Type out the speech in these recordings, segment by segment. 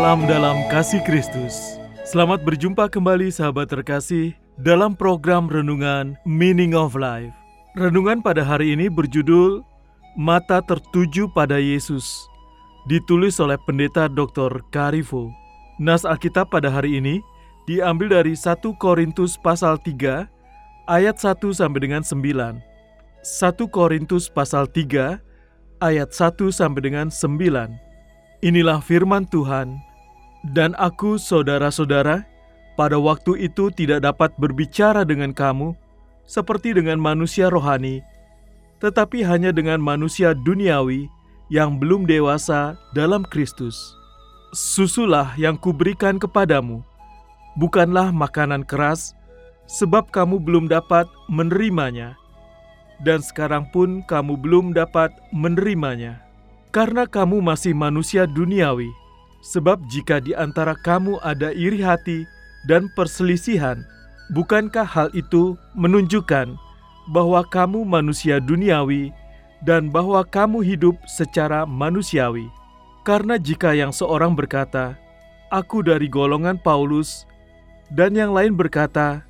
Salam dalam kasih Kristus. Selamat berjumpa kembali sahabat terkasih dalam program renungan Meaning of Life. Renungan pada hari ini berjudul Mata Tertuju pada Yesus. Ditulis oleh pendeta Dr. Karifo. Nas Alkitab pada hari ini diambil dari 1 Korintus pasal 3 ayat 1 sampai dengan 9. 1 Korintus pasal 3 ayat 1 sampai dengan 9. Inilah firman Tuhan, dan aku, saudara-saudara, pada waktu itu tidak dapat berbicara dengan kamu seperti dengan manusia rohani, tetapi hanya dengan manusia duniawi yang belum dewasa dalam Kristus. Susulah yang kuberikan kepadamu, bukanlah makanan keras, sebab kamu belum dapat menerimanya, dan sekarang pun kamu belum dapat menerimanya karena kamu masih manusia duniawi. Sebab jika di antara kamu ada iri hati dan perselisihan, bukankah hal itu menunjukkan bahwa kamu manusia duniawi dan bahwa kamu hidup secara manusiawi? Karena jika yang seorang berkata, "Aku dari golongan Paulus," dan yang lain berkata,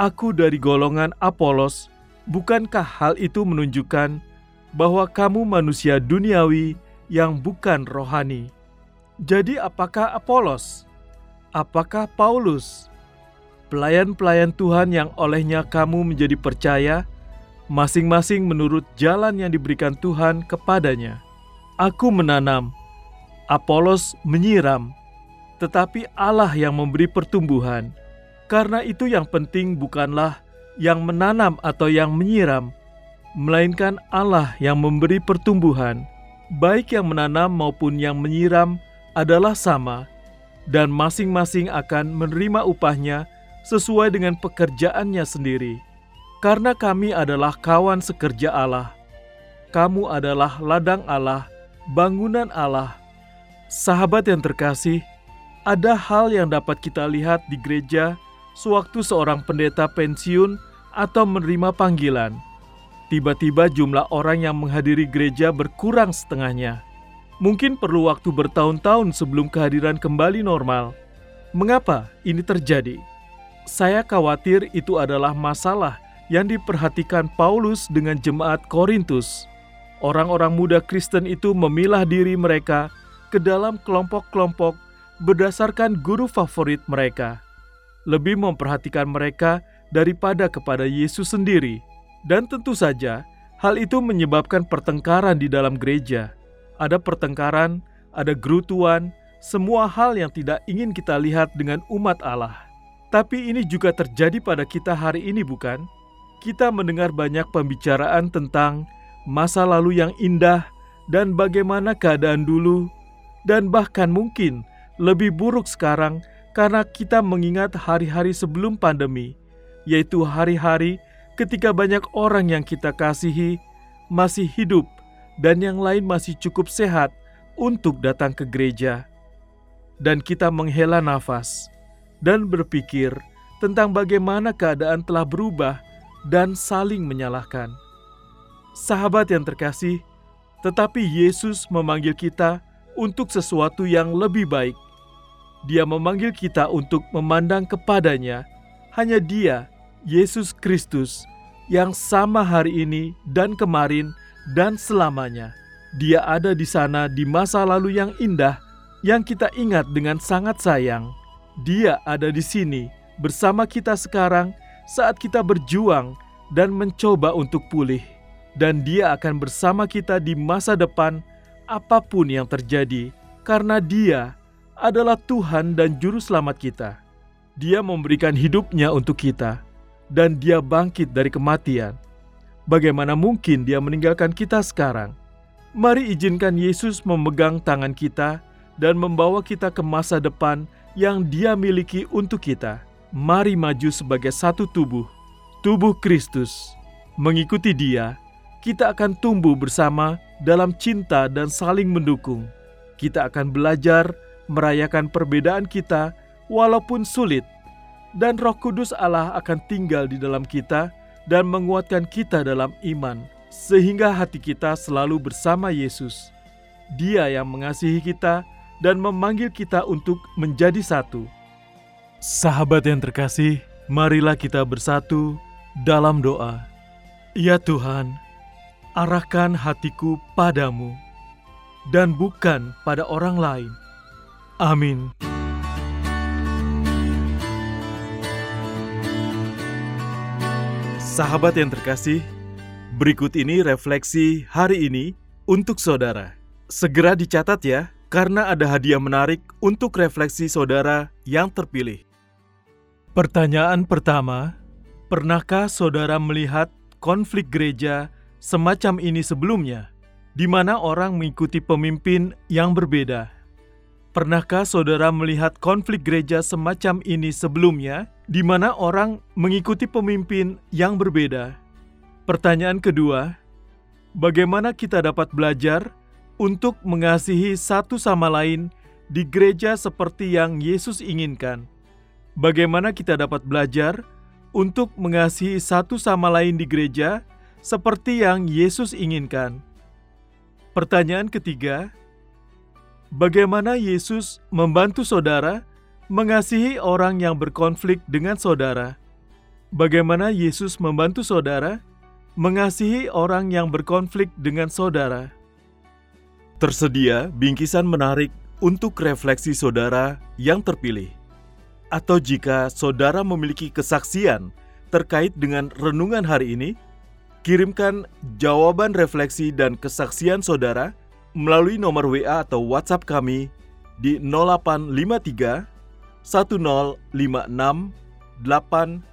"Aku dari golongan Apolos," bukankah hal itu menunjukkan bahwa kamu manusia duniawi yang bukan rohani. Jadi, apakah Apolos? Apakah Paulus? Pelayan-pelayan Tuhan yang olehnya kamu menjadi percaya, masing-masing menurut jalan yang diberikan Tuhan kepadanya. Aku menanam, Apolos menyiram, tetapi Allah yang memberi pertumbuhan. Karena itu, yang penting bukanlah yang menanam atau yang menyiram melainkan Allah yang memberi pertumbuhan. Baik yang menanam maupun yang menyiram adalah sama, dan masing-masing akan menerima upahnya sesuai dengan pekerjaannya sendiri. Karena kami adalah kawan sekerja Allah, kamu adalah ladang Allah, bangunan Allah. Sahabat yang terkasih, ada hal yang dapat kita lihat di gereja sewaktu seorang pendeta pensiun atau menerima panggilan Tiba-tiba jumlah orang yang menghadiri gereja berkurang setengahnya. Mungkin perlu waktu bertahun-tahun sebelum kehadiran kembali normal. Mengapa ini terjadi? Saya khawatir itu adalah masalah yang diperhatikan Paulus dengan jemaat Korintus. Orang-orang muda Kristen itu memilah diri mereka ke dalam kelompok-kelompok berdasarkan guru favorit mereka, lebih memperhatikan mereka daripada kepada Yesus sendiri. Dan tentu saja, hal itu menyebabkan pertengkaran di dalam gereja. Ada pertengkaran, ada gerutuan, semua hal yang tidak ingin kita lihat dengan umat Allah. Tapi ini juga terjadi pada kita hari ini, bukan? Kita mendengar banyak pembicaraan tentang masa lalu yang indah dan bagaimana keadaan dulu, dan bahkan mungkin lebih buruk sekarang karena kita mengingat hari-hari sebelum pandemi, yaitu hari-hari ketika banyak orang yang kita kasihi masih hidup dan yang lain masih cukup sehat untuk datang ke gereja, dan kita menghela nafas dan berpikir tentang bagaimana keadaan telah berubah dan saling menyalahkan. Sahabat yang terkasih, tetapi Yesus memanggil kita untuk sesuatu yang lebih baik. Dia memanggil kita untuk memandang kepadanya. Hanya Dia Yesus Kristus yang sama hari ini dan kemarin dan selamanya. Dia ada di sana di masa lalu yang indah yang kita ingat dengan sangat sayang. Dia ada di sini bersama kita sekarang saat kita berjuang dan mencoba untuk pulih. dan Dia akan bersama kita di masa depan, apa pun yang terjadi, karena Dia adalah Tuhan dan Juru Selamat kita. Dia memberikan hidupnya untuk kita, dan Dia bangkit dari kematian. Bagaimana mungkin Dia meninggalkan kita sekarang? Mari izinkan Yesus memegang tangan kita dan membawa kita ke masa depan yang Dia miliki untuk kita. Mari maju sebagai satu tubuh, tubuh Kristus. Mengikuti Dia, kita akan tumbuh bersama dalam cinta dan saling mendukung. Kita akan belajar merayakan perbedaan kita walaupun sulit, dan Roh Kudus Allah akan tinggal di dalam kita dan menguatkan kita dalam iman, sehingga hati kita selalu bersama Yesus. Dia yang mengasihi kita dan memanggil kita untuk menjadi satu. Sahabat yang terkasih, marilah kita bersatu dalam doa. Ya Tuhan, arahkan hatiku padamu dan bukan pada orang lain. Amin. Sahabat yang terkasih, berikut ini refleksi hari ini untuk saudara. Segera dicatat ya, karena ada hadiah menarik untuk refleksi saudara yang terpilih. Pertanyaan pertama, pernahkah saudara melihat konflik gereja semacam ini sebelumnya, di mana orang mengikuti pemimpin yang berbeda? Pernahkah saudara melihat konflik gereja semacam ini sebelumnya, di mana orang mengikuti pemimpin yang berbeda? Pertanyaan kedua, bagaimana kita dapat belajar untuk mengasihi satu sama lain di gereja seperti yang Yesus inginkan? Bagaimana kita dapat belajar untuk mengasihi satu sama lain di gereja seperti yang Yesus inginkan? Pertanyaan ketiga, Bagaimana Yesus membantu saudara mengasihi orang yang berkonflik dengan saudara? Bagaimana Yesus membantu saudara mengasihi orang yang berkonflik dengan saudara? Tersedia bingkisan menarik untuk refleksi saudara yang terpilih. Atau jika saudara memiliki kesaksian terkait dengan renungan hari ini, kirimkan jawaban refleksi dan kesaksian saudara melalui nomor WA atau WhatsApp kami di 0853 1056 8008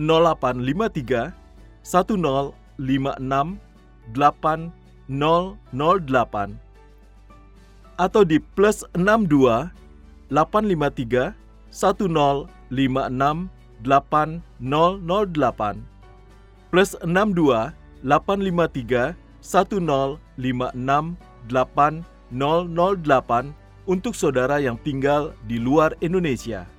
0853 1056 8008 atau di plus 62 853 1056 8008 plus 62 853 1056808 untuk saudara yang tinggal di luar Indonesia.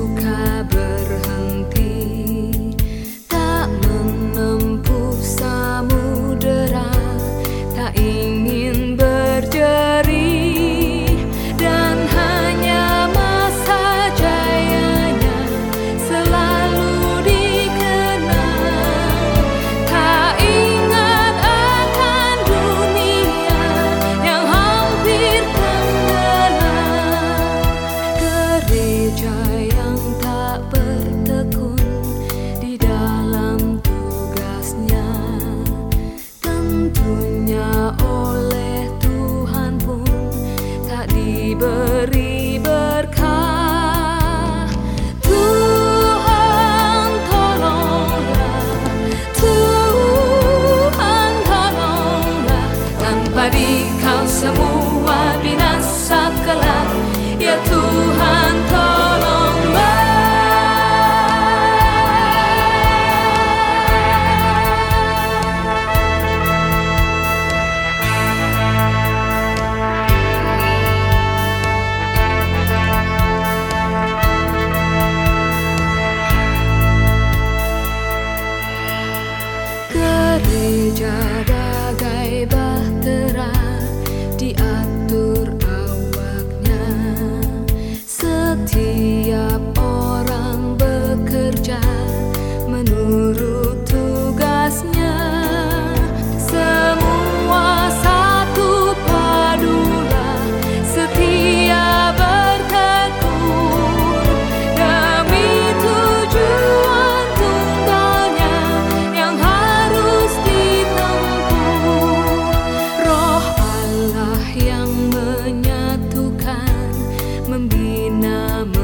suka Mambinama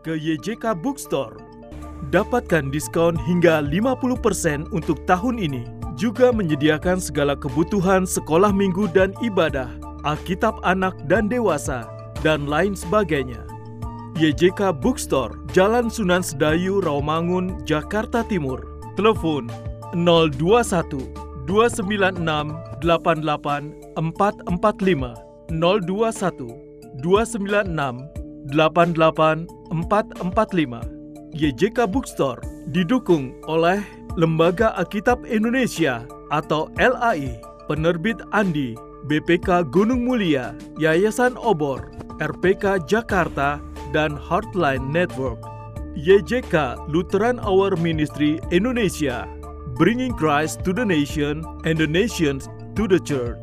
ke YJK Bookstore. Dapatkan diskon hingga 50% untuk tahun ini. Juga menyediakan segala kebutuhan sekolah minggu dan ibadah, Alkitab anak dan dewasa, dan lain sebagainya. YJK Bookstore, Jalan Sunan Sedayu, Rawamangun, Jakarta Timur. Telepon 021 296 88 445 021 296 88445 YJK Bookstore didukung oleh Lembaga Alkitab Indonesia atau LAI, Penerbit Andi, BPK Gunung Mulia, Yayasan Obor, RPK Jakarta, dan Heartline Network. YJK Lutheran Hour Ministry Indonesia, bringing Christ to the nation and the nations to the church.